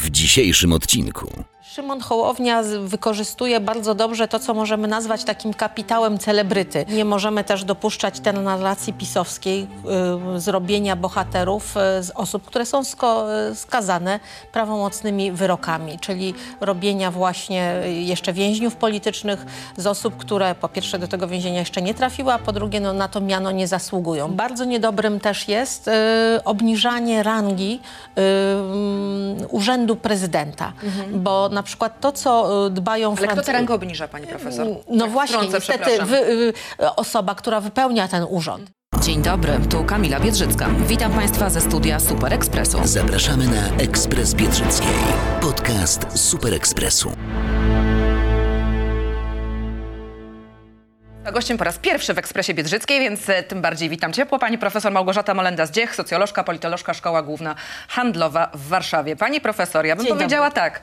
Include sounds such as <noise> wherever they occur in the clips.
w dzisiejszym odcinku. Szymon Hołownia wykorzystuje bardzo dobrze to, co możemy nazwać takim kapitałem celebryty. Nie możemy też dopuszczać tej narracji pisowskiej y, zrobienia bohaterów y, z osób, które są y, skazane prawomocnymi wyrokami, czyli robienia właśnie y, jeszcze więźniów politycznych z osób, które po pierwsze do tego więzienia jeszcze nie trafiły, a po drugie no, na to miano nie zasługują. Bardzo niedobrym też jest y, obniżanie rangi y, mm, urzędu prezydenta, bo na przykład to, co y, dbają Ale kto tę rangę obniża, pani profesor? no Tak właśnie, wtrącę, niestety wy, y, osoba, która wypełnia ten urząd. Dzień dobry, tu Kamila Biedrzycka. Witam Państwa ze studia Super Expressu. Zapraszamy na Ekspres Biedrzyckiej. Podcast Super Ekspresu. A Gościem po raz pierwszy w Ekspresie Biedrzyckiej, więc e, tym bardziej witam ciepło. Pani profesor Małgorzata Molenda-Zdziech, socjolożka, politolożka, Szkoła Główna Handlowa w Warszawie. Pani profesor, ja bym Dzień powiedziała tak,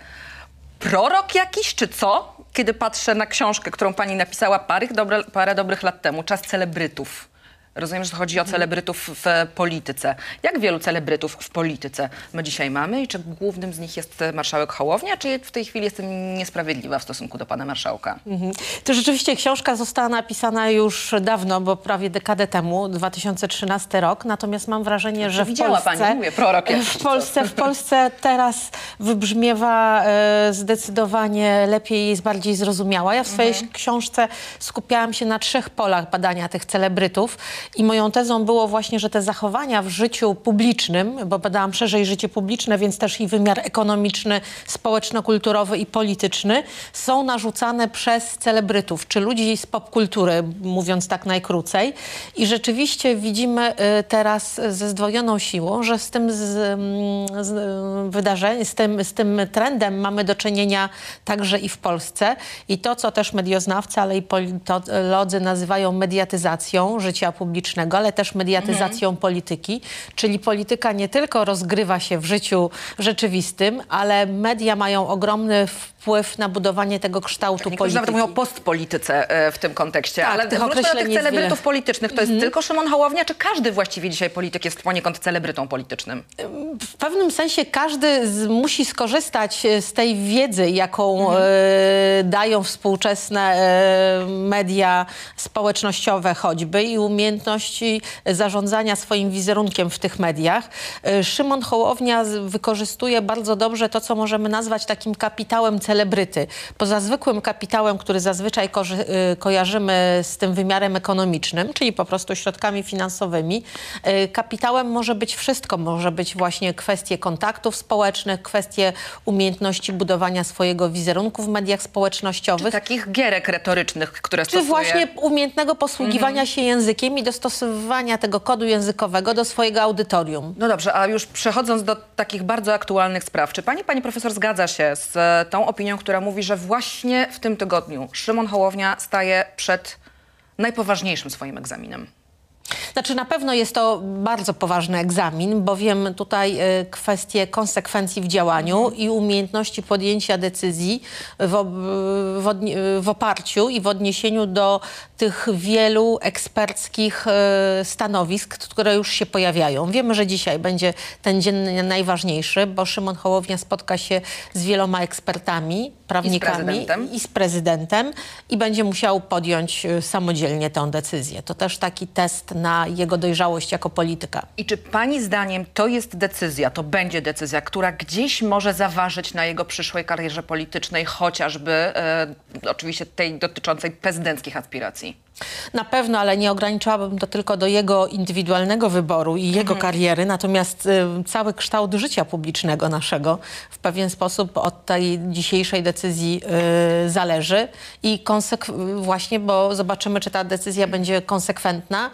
prorok jakiś czy co? Kiedy patrzę na książkę, którą pani napisała parę, parę dobrych lat temu, Czas celebrytów. Rozumiem, że chodzi o celebrytów w polityce. Jak wielu celebrytów w polityce my dzisiaj mamy i czy głównym z nich jest marszałek Hołownia, czy w tej chwili jestem niesprawiedliwa w stosunku do pana marszałka? Mhm. To rzeczywiście książka została napisana już dawno, bo prawie dekadę temu, 2013 rok. Natomiast mam wrażenie, że w widziała Polsce, pani, mówię, prorok jakiś, w Polsce, w Polsce teraz wybrzmiewa e, zdecydowanie lepiej, jest bardziej zrozumiała. Ja w swojej Mhm. książce skupiałam się na trzech polach badania tych celebrytów i moją tezą było właśnie, że te zachowania w życiu publicznym, bo badałam szerzej życie publiczne, więc też i wymiar ekonomiczny, społeczno-kulturowy i polityczny, są narzucane przez celebrytów, czy ludzi z popkultury, mówiąc tak najkrócej. I rzeczywiście widzimy y, teraz ze zdwojoną siłą, że z tym z, mm, z, y, wydarzeniem, z tym, z tym trendem mamy do czynienia także i w Polsce. I to, co też medioznawcy, ale i politolodzy nazywają mediatyzacją życia publicznego, ale też mediatyzacją polityki. Czyli polityka nie tylko rozgrywa się w życiu rzeczywistym, ale media mają ogromny wpływ na budowanie tego kształtu Niektórzy polityki. nawet mówią o postpolityce e, w tym kontekście. Tak, Ale tych wróćmy do tych celebrytów wiele. politycznych. To jest tylko Szymon Hołownia, czy każdy właściwie dzisiaj polityk jest poniekąd celebrytą politycznym? w pewnym sensie każdy z, musi skorzystać e, z tej wiedzy, jaką e, dają współczesne e, media społecznościowe choćby i umiejętności zarządzania swoim wizerunkiem w tych mediach. E, Szymon Hołownia wykorzystuje bardzo dobrze to, co możemy nazwać takim kapitałem celebryty. Poza zwykłym kapitałem, który zazwyczaj korzy- e, kojarzymy z tym wymiarem ekonomicznym, czyli po prostu środkami finansowymi, e, kapitałem może być wszystko. Może być właśnie kwestie kontaktów społecznych, kwestie umiejętności budowania swojego wizerunku w mediach społecznościowych. Takich gierek retorycznych, które Czy stosuje. właśnie umiejętnego posługiwania Mhm. się językiem i dostosowywania tego kodu językowego do swojego audytorium. No dobrze, a już przechodząc do takich bardzo aktualnych spraw, czy pani, pani profesor, zgadza się z e, tą opinią, która mówi, że właśnie w tym tygodniu Szymon Hołownia staje przed najpoważniejszym swoim egzaminem? Znaczy na pewno jest to bardzo poważny egzamin, bowiem tutaj y, kwestie konsekwencji w działaniu i umiejętności podjęcia decyzji w, w, w oparciu i w odniesieniu do tych wielu eksperckich y, stanowisk, które już się pojawiają. Wiemy, że dzisiaj będzie ten dzień najważniejszy, bo Szymon Hołownia spotka się z wieloma ekspertami, prawnikami prezydentem. i z prezydentem i będzie musiał podjąć y, samodzielnie tę decyzję. To też taki test na jego dojrzałość jako polityka. I czy pani zdaniem to jest decyzja, to będzie decyzja, która gdzieś może zaważyć na jego przyszłej karierze politycznej, chociażby e, oczywiście tej dotyczącej prezydenckich aspiracji? Na pewno, ale nie ograniczałabym to tylko do jego indywidualnego wyboru i jego kariery, natomiast y, cały kształt życia publicznego naszego w pewien sposób od tej dzisiejszej decyzji y, zależy i właśnie, bo zobaczymy, czy ta decyzja będzie konsekwentna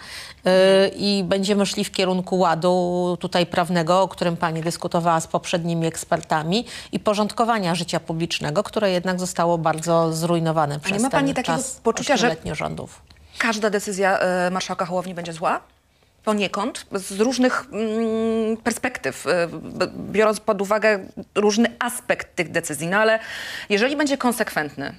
i będziemy szli w kierunku ładu tutaj prawnego, o którym pani dyskutowała z poprzednimi ekspertami i porządkowania życia publicznego, które jednak zostało bardzo zrujnowane przez ma pani takiego poczucia, że- rządów. Każda decyzja e, marszałka Hołowni będzie zła? Poniekąd, z różnych mm, perspektyw, e, biorąc pod uwagę różny aspekt tych decyzji. No ale jeżeli będzie konsekwentny,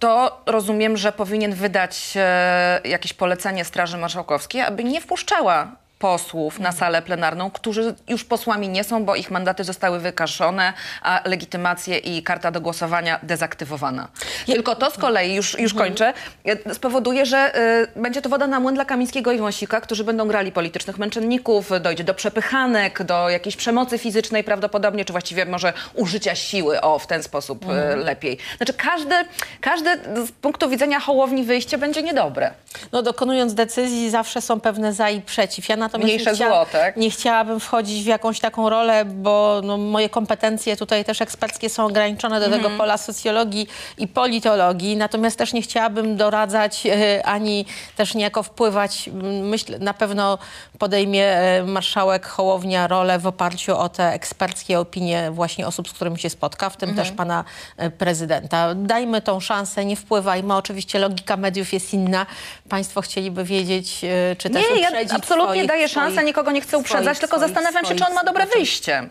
to rozumiem, że powinien wydać e, jakieś polecenie Straży Marszałkowskiej, aby nie wpuszczała posłów na salę plenarną, którzy już posłami nie są, bo ich mandaty zostały wykaszone, a legitymacje i karta do głosowania dezaktywowana. Tylko to z kolei, już, już kończę, e, spowoduje, że y, będzie to woda na młyn dla Kamińskiego i Wąsika, którzy będą grali politycznych męczenników, dojdzie do przepychanek, do jakiejś przemocy fizycznej prawdopodobnie, czy właściwie może użycia siły, o, w ten sposób y, lepiej. Znaczy każde, każde z punktu widzenia Hołowni wyjście będzie niedobre. No dokonując decyzji zawsze są pewne za i przeciw. Ja natomiast Mniejsze nie, chciała- zło, tak? nie chciałabym wchodzić w jakąś taką rolę, bo no, moje kompetencje tutaj też eksperckie są ograniczone do Mhm. tego pola socjologii i politologii. Natomiast też nie chciałabym doradzać e, ani też niejako wpływać. Myślę, na pewno podejmie e, marszałek Hołownia rolę w oparciu o te eksperckie opinie właśnie osób, z którymi się spotka, w tym Mhm. też pana e, prezydenta. Dajmy tą szansę, nie wpływajmy. Oczywiście logika mediów jest inna. Państwo chcieliby wiedzieć, czy też Nie, ja uprzedzić absolutnie swoich- daję szansę, swoich- nikogo nie chcę uprzedzać, swoich- tylko swoich- zastanawiam się, czy on ma dobre wyjście.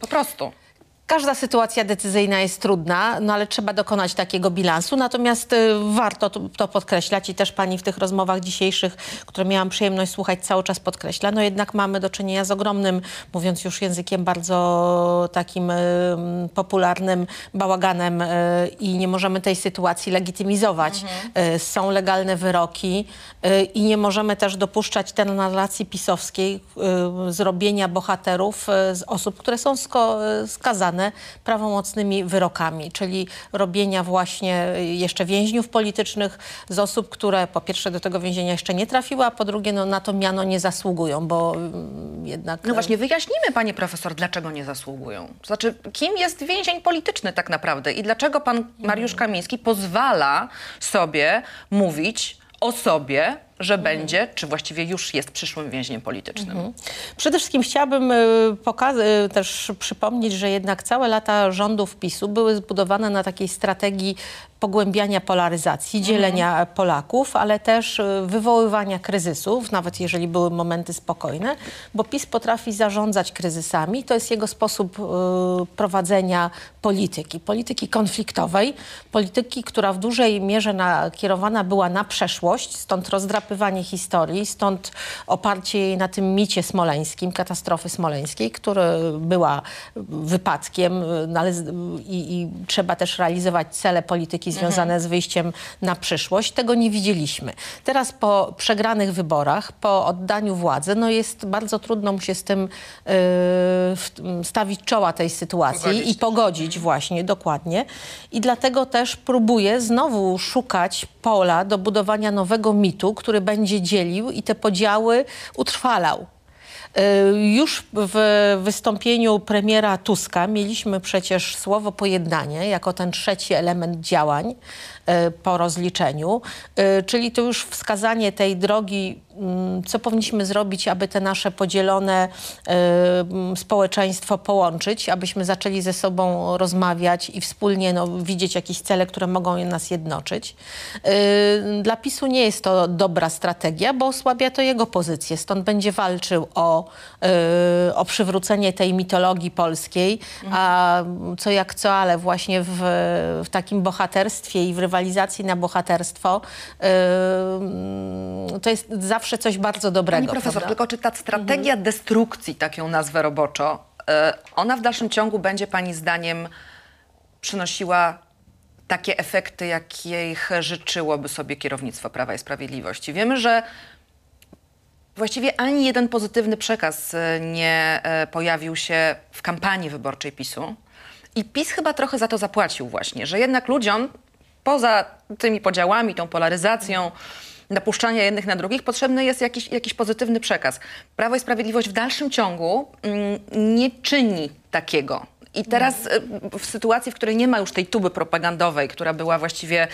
Po prostu. Każda sytuacja decyzyjna jest trudna, no ale trzeba dokonać takiego bilansu. Natomiast y, warto to, podkreślać i też pani w tych rozmowach dzisiejszych, które miałam przyjemność słuchać, cały czas podkreśla. No jednak mamy do czynienia z ogromnym, mówiąc już językiem bardzo takim y, popularnym bałaganem y, i nie możemy tej sytuacji legitymizować. Y, są legalne wyroki i nie możemy też dopuszczać tej narracji pisowskiej zrobienia bohaterów z osób, które są y, skazane prawomocnymi wyrokami, czyli robienia właśnie y, jeszcze więźniów politycznych z osób, które po pierwsze do tego więzienia jeszcze nie trafiły, a po drugie no, na to miano nie zasługują, bo y, jednak... No właśnie, wyjaśnijmy, panie profesor, dlaczego nie zasługują. To znaczy, kim jest więzień polityczny tak naprawdę i dlaczego pan Mariusz Kamiński pozwala sobie mówić o sobie, że będzie, czy właściwie już jest przyszłym więźniem politycznym. Przede wszystkim chciałabym poka- y, też przypomnieć, że jednak całe lata rządów PiSu były zbudowane na takiej strategii pogłębiania polaryzacji, dzielenia Polaków, ale też y, wywoływania kryzysów, nawet jeżeli były momenty spokojne, bo PiS potrafi zarządzać kryzysami. To jest jego sposób y, prowadzenia polityki, polityki konfliktowej, polityki, która w dużej mierze nakierowana była na przeszłość, stąd rozdrapywanie historii, stąd oparcie jej na tym micie smoleńskim, katastrofy smoleńskiej, która była wypadkiem y, ale z- i, i trzeba też realizować cele polityki związane z wyjściem na przyszłość. Tego nie widzieliśmy. Teraz po przegranych wyborach, po oddaniu władzy, no jest bardzo trudno mu się z tym y, w- stawić czoła tej sytuacji Pogodzić i pogodzić właśnie, dokładnie. I dlatego też próbuje znowu szukać pola do budowania nowego mitu, który będzie dzielił i te podziały utrwalał. Y, Już w wystąpieniu premiera Tuska mieliśmy przecież słowo pojednanie jako ten trzeci element działań po rozliczeniu, Y, czyli to już wskazanie tej drogi, mm, co powinniśmy zrobić, aby te nasze podzielone mm, społeczeństwo połączyć, abyśmy zaczęli ze sobą rozmawiać i wspólnie no, widzieć jakieś cele, które mogą nas jednoczyć. Dla PiSu nie jest to dobra strategia, bo osłabia to jego pozycję. Stąd będzie walczył o, o przywrócenie tej mitologii polskiej, a co jak co, ale właśnie w, w takim bohaterstwie i w rywalizacji na bohaterstwo y, to jest zawsze coś bardzo dobrego. Pani profesor, prawda? tylko czy ta strategia destrukcji, tak ją nazwę roboczo, e, ona w dalszym ciągu będzie pani zdaniem przynosiła takie efekty, jakich życzyłoby sobie kierownictwo Prawa i Sprawiedliwości? Wiemy, że właściwie ani jeden pozytywny przekaz e, nie e, pojawił się w kampanii wyborczej PiSu. I PiS chyba trochę za to zapłacił właśnie, że jednak ludziom poza tymi podziałami, tą polaryzacją, napuszczania jednych na drugich, potrzebny jest jakiś, jakiś pozytywny przekaz. Prawo i Sprawiedliwość w dalszym ciągu mm, nie czyni takiego. I teraz y, w sytuacji, w której nie ma już tej tuby propagandowej, która była właściwie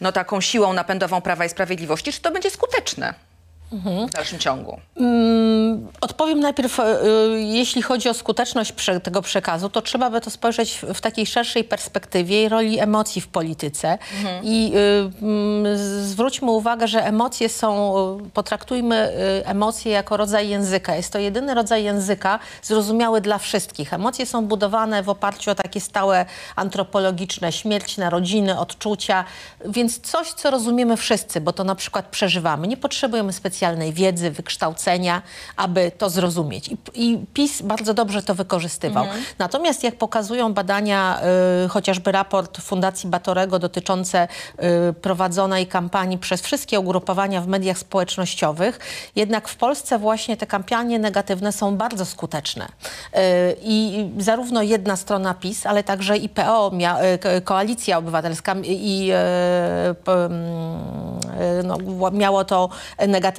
no, taką siłą napędową Prawa i Sprawiedliwości, czy to będzie skuteczne w dalszym ciągu? Odpowiem najpierw, e, jeśli chodzi o skuteczność tego przekazu, to trzeba by to spojrzeć w, takiej szerszej perspektywie i roli emocji w polityce. I y, mm, zwróćmy uwagę, że emocje są, y, potraktujmy y, emocje jako rodzaj języka. Jest to jedyny rodzaj języka zrozumiały dla wszystkich. Emocje są budowane w oparciu o takie stałe antropologiczne, śmierć, narodziny, odczucia, więc coś, co rozumiemy wszyscy, bo to na przykład przeżywamy. Nie potrzebujemy specjalnie specjalnej wiedzy, wykształcenia, aby to zrozumieć. I, i PiS bardzo dobrze to wykorzystywał. Natomiast jak pokazują badania, y, chociażby raport Fundacji Batorego dotyczące y, prowadzonej kampanii przez wszystkie ugrupowania w mediach społecznościowych, jednak w Polsce właśnie te kampanie negatywne są bardzo skuteczne. Y, I zarówno jedna strona PiS, ale także i PO, y, Ko- Koalicja Obywatelska i y, mm, y, no, miało to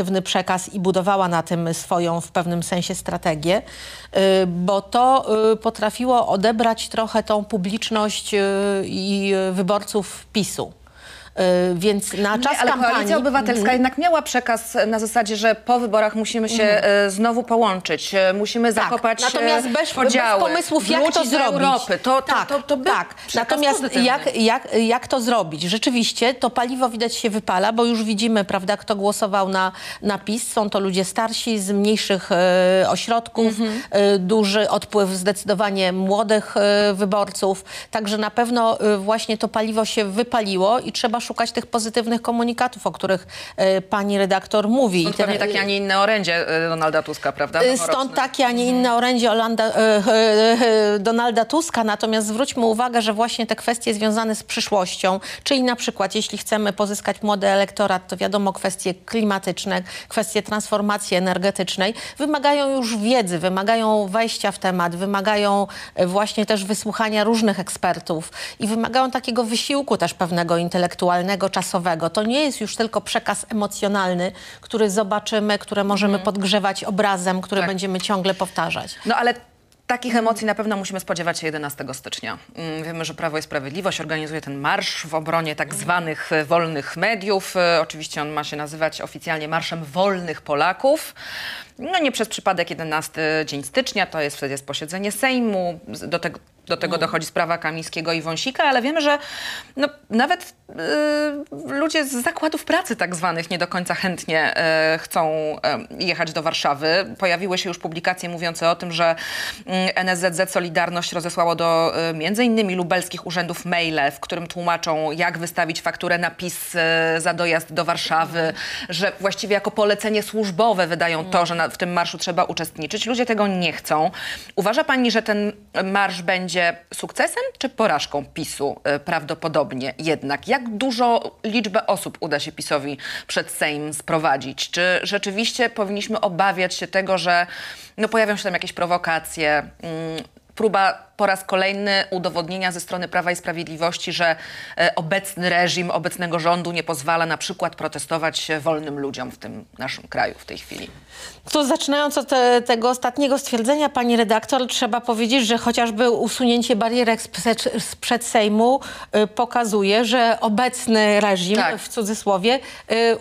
negatywny przekaz i budowała na tym swoją w pewnym sensie strategię, y, bo to y, potrafiło odebrać trochę tą publiczność y, i wyborców PiSu. Y, Więc na czas Nie, ale kampanii... Koalicja Obywatelska jednak miała przekaz na zasadzie, że po wyborach musimy się e, znowu połączyć, e, musimy zakopać Tak, natomiast e, bez, podziały, bez pomysłów, jak to zrobić. Europy. To, to, tak, to, to tak. przekaz Natomiast pozytywny. jak, jak, jak to zrobić? Rzeczywiście to paliwo widać się wypala, bo już widzimy, prawda, kto głosował na, na PiS. Są to ludzie starsi, z mniejszych e, ośrodków, Mhm. e, duży odpływ zdecydowanie młodych e, wyborców. Także na pewno właśnie to paliwo się wypaliło i trzeba szukać tych pozytywnych komunikatów, o których e, pani redaktor mówi. Stąd I te- pewnie takie, a nie inne orędzie e, Donalda Tuska, prawda? Noworoczne. Stąd takie, a nie inne orędzie Olanda, e, e, e, Donalda Tuska. Natomiast zwróćmy uwagę, że właśnie te kwestie związane z przyszłością, czyli na przykład jeśli chcemy pozyskać młody elektorat, to wiadomo kwestie klimatyczne, kwestie transformacji energetycznej, wymagają już wiedzy, wymagają wejścia w temat, wymagają e, właśnie też wysłuchania różnych ekspertów i wymagają takiego wysiłku też pewnego intelektualnego, czasowego. To nie jest już tylko przekaz emocjonalny, który zobaczymy, który możemy podgrzewać obrazem, który Tak. będziemy ciągle powtarzać. No ale takich emocji na pewno musimy spodziewać się 11 stycznia. Mm, Wiemy, że Prawo i Sprawiedliwość organizuje ten marsz w obronie tak zwanych e, wolnych mediów. E, Oczywiście on ma się nazywać oficjalnie Marszem Wolnych Polaków. No nie przez przypadek 11 dzień stycznia, to jest wtedy jest posiedzenie Sejmu. Do tego, do tego dochodzi sprawa Kamińskiego i Wąsika, ale wiemy, że no, nawet y, ludzie z zakładów pracy tak zwanych nie do końca chętnie e, chcą e, jechać do Warszawy. Pojawiły się już publikacje mówiące o tym, że mm, NSZZ Solidarność rozesłało do e, między innymi lubelskich urzędów maile, w którym tłumaczą, jak wystawić fakturę na PiS e, za dojazd do Warszawy, że właściwie jako polecenie służbowe wydają to, że na, w tym marszu trzeba uczestniczyć. Ludzie tego nie chcą. Uważa pani, że ten marsz będzie sukcesem czy porażką PiSu e, prawdopodobnie jednak? Jak dużo liczbę osób uda się PiSowi przed Sejm sprowadzić? Czy rzeczywiście powinniśmy obawiać się tego, że no, pojawią się tam jakieś prowokacje, mm, próba po raz kolejny udowodnienia ze strony Prawa i Sprawiedliwości, że e, obecny reżim, obecnego rządu nie pozwala na przykład protestować wolnym ludziom w tym naszym kraju w tej chwili? To zaczynając od te, tego ostatniego stwierdzenia, pani redaktor, trzeba powiedzieć, że chociażby usunięcie barierek sprzed, Sejmu y, pokazuje, że obecny reżim, Tak. w cudzysłowie,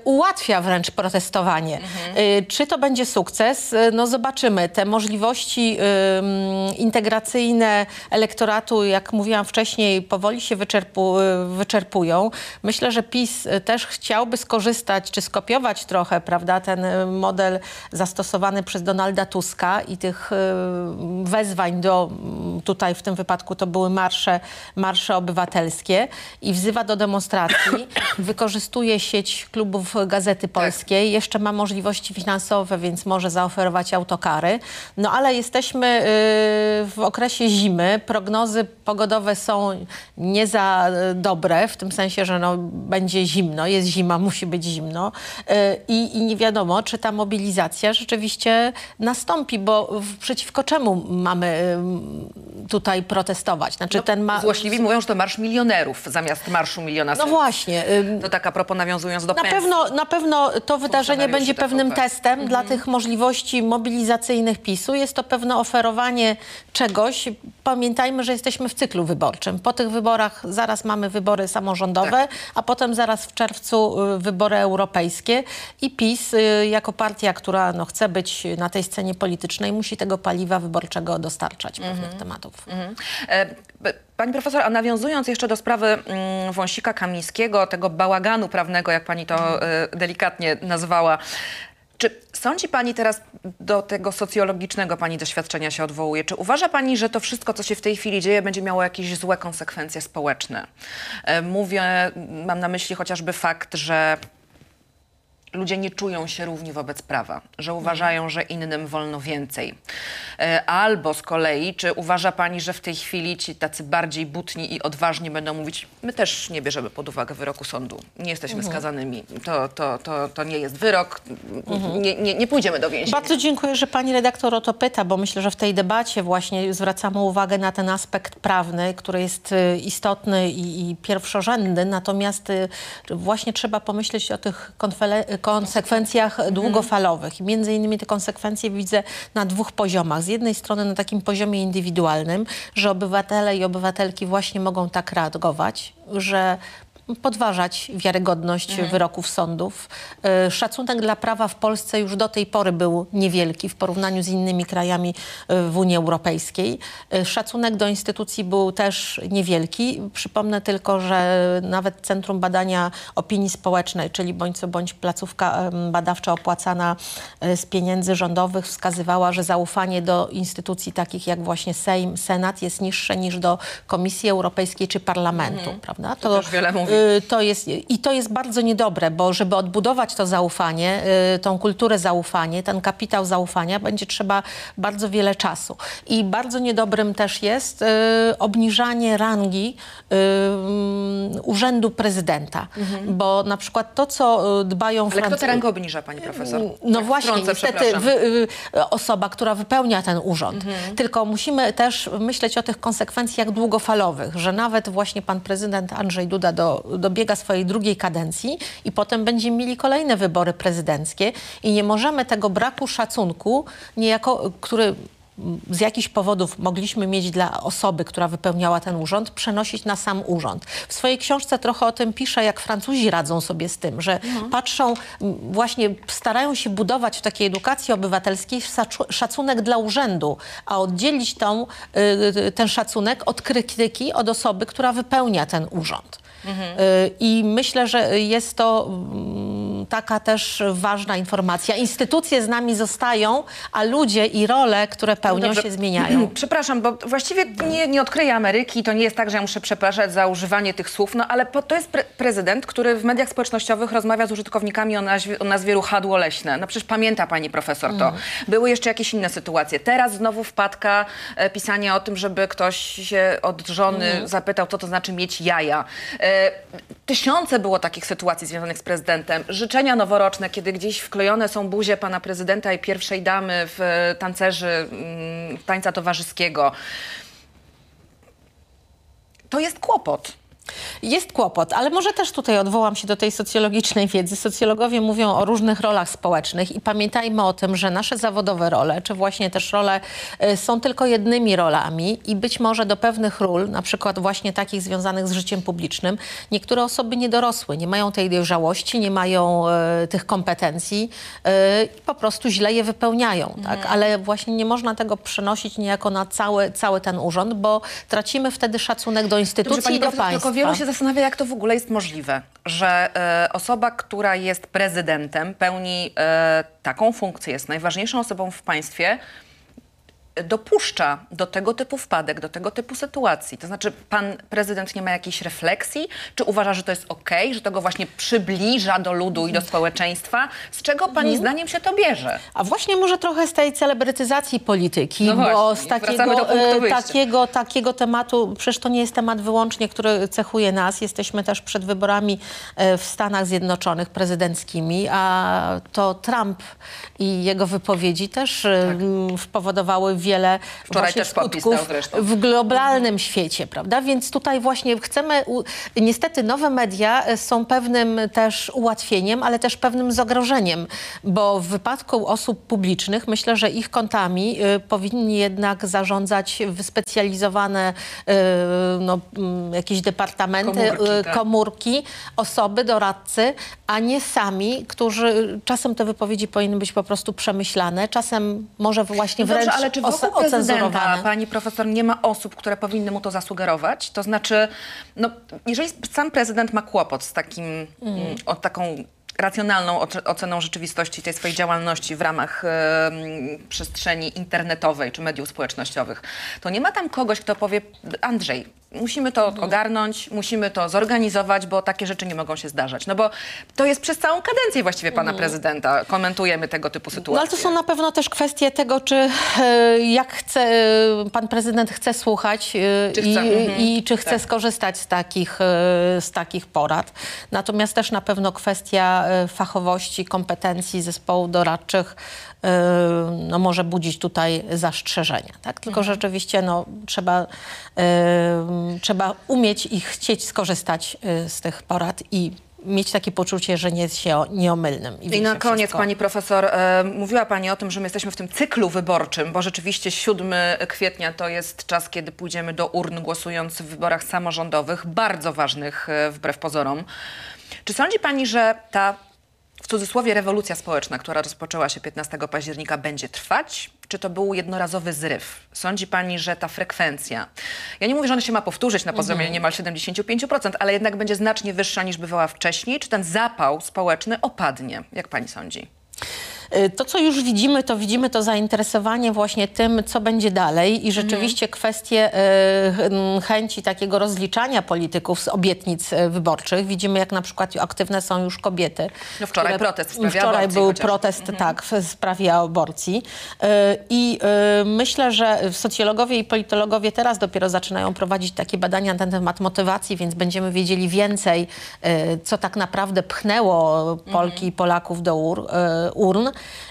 ułatwia wręcz protestowanie. Y, czy to będzie sukces? No zobaczymy. Te możliwości ym, elektoratu, jak mówiłam wcześniej, powoli się wyczerpu, y, wyczerpują. Myślę, że PiS y, też chciałby skorzystać, czy skopiować trochę, prawda, ten y, model zastosowany przez Donalda Tuska i tych wezwań do, mm, tutaj w tym wypadku to były marsze, marsze obywatelskie i wzywa do demonstracji, <coughs> wykorzystuje sieć klubów Gazety Polskiej, jeszcze ma możliwości finansowe, więc może zaoferować autokary. No ale jesteśmy w okresie zimy, prognozy pogodowe są nie za y, dobre, w tym sensie, że no, będzie zimno, jest zima, <laughs> musi być zimno y, i, i nie wiadomo, czy ta mobilizacja rzeczywiście nastąpi, bo przeciwko czemu mamy tutaj protestować? Znaczy ten ma... Złośliwi mówią, że to marsz milionerów zamiast marszu miliona No właśnie. To tak a propos nawiązując do Na pensji. pewno, na pewno to wydarzenie będzie pewnym TVP. testem dla tych możliwości mobilizacyjnych PiSu. Jest to pewne oferowanie czegoś. Pamiętajmy, że jesteśmy w cyklu wyborczym. Po tych wyborach zaraz mamy wybory samorządowe, a potem zaraz w czerwcu y, wybory europejskie i PiS y, jako partia, która no, chce być na tej scenie politycznej, musi tego paliwa wyborczego dostarczać pewnych tematów. Mhm. E, b- Pani profesor, a nawiązując jeszcze do sprawy mm, Wąsika Kamińskiego, tego bałaganu prawnego, jak pani to e, delikatnie nazwała, czy sądzi pani teraz do tego socjologicznego pani doświadczenia się odwołuje? Czy uważa pani, że to wszystko, co się w tej chwili dzieje, będzie miało jakieś złe konsekwencje społeczne? E, Mówię, mam na myśli chociażby fakt, że ludzie nie czują się równi wobec prawa, że uważają, że innym wolno więcej. E, Albo z kolei, czy uważa pani, że w tej chwili ci tacy bardziej butni i odważni będą mówić, my też nie bierzemy pod uwagę wyroku sądu, nie jesteśmy skazanymi, to, to, to, to nie jest wyrok, nie, nie, nie pójdziemy do więzienia. Bardzo dziękuję, że pani redaktor o to pyta, bo myślę, że w tej debacie właśnie zwracamy uwagę na ten aspekt prawny, który jest y, istotny i, i pierwszorzędny, natomiast y, właśnie trzeba pomyśleć o tych konfele- konsekwencjach długofalowych. I między innymi te konsekwencje widzę na dwóch poziomach. Z jednej strony na takim poziomie indywidualnym, że obywatele i obywatelki właśnie mogą tak reagować, że podważać wiarygodność wyroków sądów. Y, Szacunek dla prawa w Polsce już do tej pory był niewielki w porównaniu z innymi krajami y, w Unii Europejskiej. Y, Szacunek do instytucji był też niewielki. Przypomnę tylko, że nawet Centrum Badania Opinii Społecznej, czyli bądź co bądź placówka badawcza opłacana z pieniędzy rządowych wskazywała, że zaufanie do instytucji takich jak właśnie Sejm, Senat jest niższe niż do Komisji Europejskiej czy Parlamentu, prawda? To też wiele mówi. Y, To jest, I to jest bardzo niedobre, bo żeby odbudować to zaufanie, y, tą kulturę zaufania, ten kapitał zaufania, będzie trzeba bardzo wiele czasu. I bardzo niedobrym też jest y, obniżanie rangi mm, urzędu prezydenta. Bo na przykład to, co dbają Ale kto Francu- tę rangę obniża, pani profesor? no Tak właśnie, wtrącę, niestety wy, osoba, która wypełnia ten urząd. Tylko musimy też myśleć o tych konsekwencjach długofalowych, że nawet właśnie pan prezydent Andrzej Duda do, dobiega swojej drugiej kadencji i potem będziemy mieli kolejne wybory prezydenckie i nie możemy tego braku szacunku, niejako, który z jakichś powodów mogliśmy mieć dla osoby, która wypełniała ten urząd, przenosić na sam urząd. W swojej książce trochę o tym piszę, jak Francuzi radzą sobie z tym, że patrzą, m, właśnie starają się budować w takiej edukacji obywatelskiej szacunek dla urzędu, a oddzielić tą, y, ten szacunek od krytyki od osoby, która wypełnia ten urząd. Y, I myślę, że jest to mm, taka też ważna informacja. Instytucje z nami zostają, a ludzie i role, które pełnią, Dobrze. się zmieniają. <clears throat> Przepraszam, bo właściwie nie, nie odkryję Ameryki. To nie jest tak, że ja muszę przepraszać za używanie tych słów, no ale po, to jest pre prezydent, który w mediach społecznościowych rozmawia z użytkownikami o nazwie, o nazwie ruchadło leśne. No przecież pamięta pani profesor to. Mhm. Były jeszcze jakieś inne sytuacje. Teraz znowu wpadka e, pisania o tym, żeby ktoś się od żony Mhm. zapytał, co to znaczy mieć jaja. E, tysiące było takich sytuacji związanych z prezydentem. Życzenia noworoczne, kiedy gdzieś wklejone są buzie pana prezydenta i pierwszej damy w e, tancerzy mm, tańca towarzyskiego. To jest kłopot. Jest kłopot, ale może też tutaj odwołam się do tej socjologicznej wiedzy. Socjologowie mówią o różnych rolach społecznych i pamiętajmy o tym, że nasze zawodowe role, czy właśnie też role y, są tylko jednymi rolami i być może do pewnych ról, na przykład właśnie takich związanych z życiem publicznym, niektóre osoby nie dorosły, nie mają tej dojrzałości, nie mają y, tych kompetencji y, i po prostu źle je wypełniają. Tak? Ale właśnie nie można tego przenosić niejako na cały, cały ten urząd, bo tracimy wtedy szacunek do instytucji Dobrze, i do państwa. Wielu się zastanawia, jak to w ogóle jest możliwe, że e, osoba, która jest prezydentem, pełni e, taką funkcję, jest najważniejszą osobą w państwie, dopuszcza do tego typu wpadek, do tego typu sytuacji. To znaczy, pan prezydent nie ma jakiejś refleksji? Czy uważa, że to jest okej, że to go właśnie przybliża do ludu i do społeczeństwa? Z czego pani Mhm. zdaniem się to bierze? A właśnie może trochę z tej celebrytyzacji polityki, No bo właśnie, z takiego, e, takiego, takiego tematu, przecież to nie jest temat wyłącznie, który cechuje nas. Jesteśmy też przed wyborami e, w Stanach Zjednoczonych prezydenckimi, a to Trump i jego wypowiedzi też e, m, spowodowały wiele. Wczoraj właśnie też skutków w globalnym świecie, prawda? Więc tutaj właśnie chcemy, niestety nowe media e, są pewnym też ułatwieniem, ale też pewnym zagrożeniem, bo w wypadku osób publicznych myślę, że ich kontami y, powinni jednak zarządzać wyspecjalizowane y, no, mm, jakieś departamenty, Komórki, y, tak. komórki, osoby, doradcy, a nie sami, którzy czasem te wypowiedzi powinny być po prostu przemyślane, czasem może właśnie wręcz No Dobrze, ale czy ocenzurowane. pani profesor, nie ma osób, które powinny mu to zasugerować? To znaczy, no, jeżeli sam prezydent ma kłopot z takim, mm. o, taką racjonalną oce- oceną rzeczywistości tej swojej działalności w ramach em, przestrzeni internetowej czy mediów społecznościowych, to nie ma tam kogoś, kto powie, Andrzej, Musimy to ogarnąć, musimy to zorganizować, bo takie rzeczy nie mogą się zdarzać. No bo to jest przez całą kadencję właściwie pana prezydenta. Komentujemy tego typu sytuacje. No ale to są na pewno też kwestie tego, czy e, jak chce, e, pan prezydent chce słuchać e, Czy i, chce, mhm. i czy chce Tak. skorzystać z takich, z takich porad. Natomiast też na pewno kwestia fachowości, kompetencji zespołów doradczych no, może budzić tutaj zastrzeżenia. Tak? Tylko Mhm. rzeczywiście no, trzeba, trzeba umieć i chcieć skorzystać e, z tych porad i mieć takie poczucie, że nie jest się nieomylnym. I wie na koniec, wszystko. pani profesor, e, mówiła pani o tym, że my jesteśmy w tym cyklu wyborczym, bo rzeczywiście 7 kwietnia to jest czas, kiedy pójdziemy do urn głosując w wyborach samorządowych, bardzo ważnych e, wbrew pozorom. Czy sądzi pani, że ta w cudzysłowie rewolucja społeczna, która rozpoczęła się 15 października, będzie trwać? Czy to był jednorazowy zryw? Sądzi pani, że ta frekwencja, ja nie mówię, że ona się ma powtórzyć na poziomie niemal 75%, ale jednak będzie znacznie wyższa niż bywała wcześniej? Czy ten zapał społeczny opadnie? Jak pani sądzi? Y, To, co już widzimy, to widzimy to zainteresowanie właśnie tym, co będzie dalej i rzeczywiście kwestie y, ch- chęci takiego rozliczania polityków z obietnic y, wyborczych. Widzimy, jak na przykład aktywne są już kobiety. No wczoraj protest w sprawie Wczoraj aborcji był chociażby. protest, tak, w sprawie aborcji. I myślę, że socjologowie i politologowie teraz dopiero zaczynają prowadzić takie badania na ten temat motywacji, więc będziemy wiedzieli więcej, co tak naprawdę pchnęło Polki i Polaków do ur, urn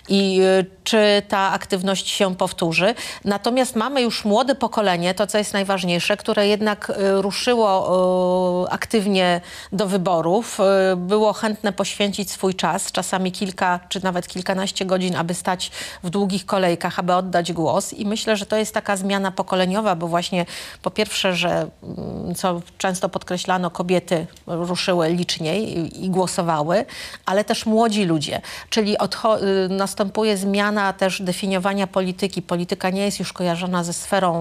i y, czy ta aktywność się powtórzy. Natomiast mamy już młode pokolenie, to co jest najważniejsze, które jednak y, ruszyło y, aktywnie do wyborów, było chętne poświęcić swój czas, czasami kilka czy nawet kilkanaście godzin, aby stać w długich kolejkach, aby oddać głos. I myślę, że to jest taka zmiana pokoleniowa, bo właśnie po pierwsze, że mm, co często podkreślano, kobiety ruszyły liczniej i, głosowały, ale też młodzi ludzie. Czyli odcho- następuje zmiana też definiowania polityki. Polityka nie jest już kojarzona ze sferą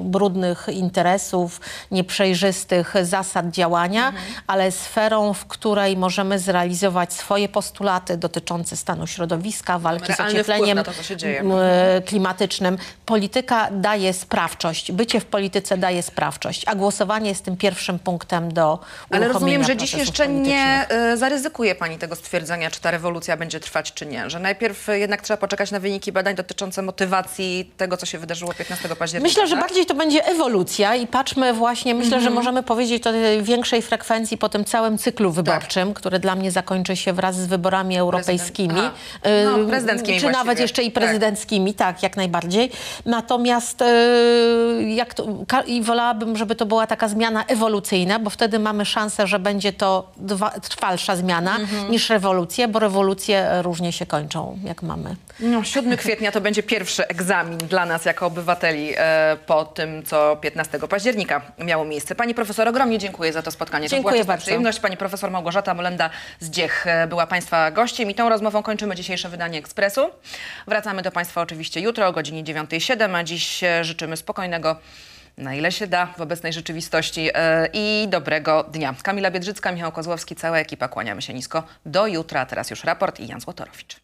y, brudnych interesów, nieprzejrzystych zasad działania, ale sferą, w której możemy zrealizować swoje postulaty dotyczące stanu środowiska, walki z Realny wpływ ociepleniem to, e, klimatycznym. Polityka daje sprawczość. Bycie w polityce daje sprawczość, a głosowanie jest tym pierwszym punktem do Ale rozumiem, że dziś jeszcze nie y, zaryzykuje pani tego stwierdzenia, czy ta rewolucja będzie trwać, czy nie. Że najpierw y, jednak trzeba poczekać na wyniki badań dotyczące motywacji tego, co się wydarzyło 15 października. Myślę, że tak? bardziej to będzie ewolucja i patrzmy właśnie, myślę, że możemy powiedzieć o tej większej frekwencji po tym całym cyklu wyborczym, który dla mnie zakończy się wraz z wyborami europejskimi. Y, No, prezydenckimi Czy nawet właściwie. jeszcze i Tak. prezydenckimi, tak, jak najbardziej. Natomiast y, jak to, i wolałabym, żeby to była taka zmiana ewolucyjna, bo wtedy mamy szansę, że będzie to dwa, trwalsza zmiana niż rewolucja, bo rewolucje różnie się kończą, jak mamy. No, 7 <laughs> kwietnia to będzie pierwszy egzamin dla nas jako obywateli e, po tym, co 15 października miało miejsce. Pani profesor, ogromnie dziękuję za to spotkanie. Dziękuję to była bardzo. przyjemność. Pani profesor Małgorzata Molenda z Dziech e, była Państwa gościem i tą rozmową kończymy dzisiejsze wydanie Ekspresu. Wracamy do Państwa oczywiście jutro o godzinie 9.07, a dziś e, życzymy spokojnego na ile się da w obecnej rzeczywistości e, i dobrego dnia. Kamila Biedrzycka, Michał Kozłowski, cała ekipa, kłaniamy się nisko. Do jutra, teraz już raport i Jan Złotorowicz.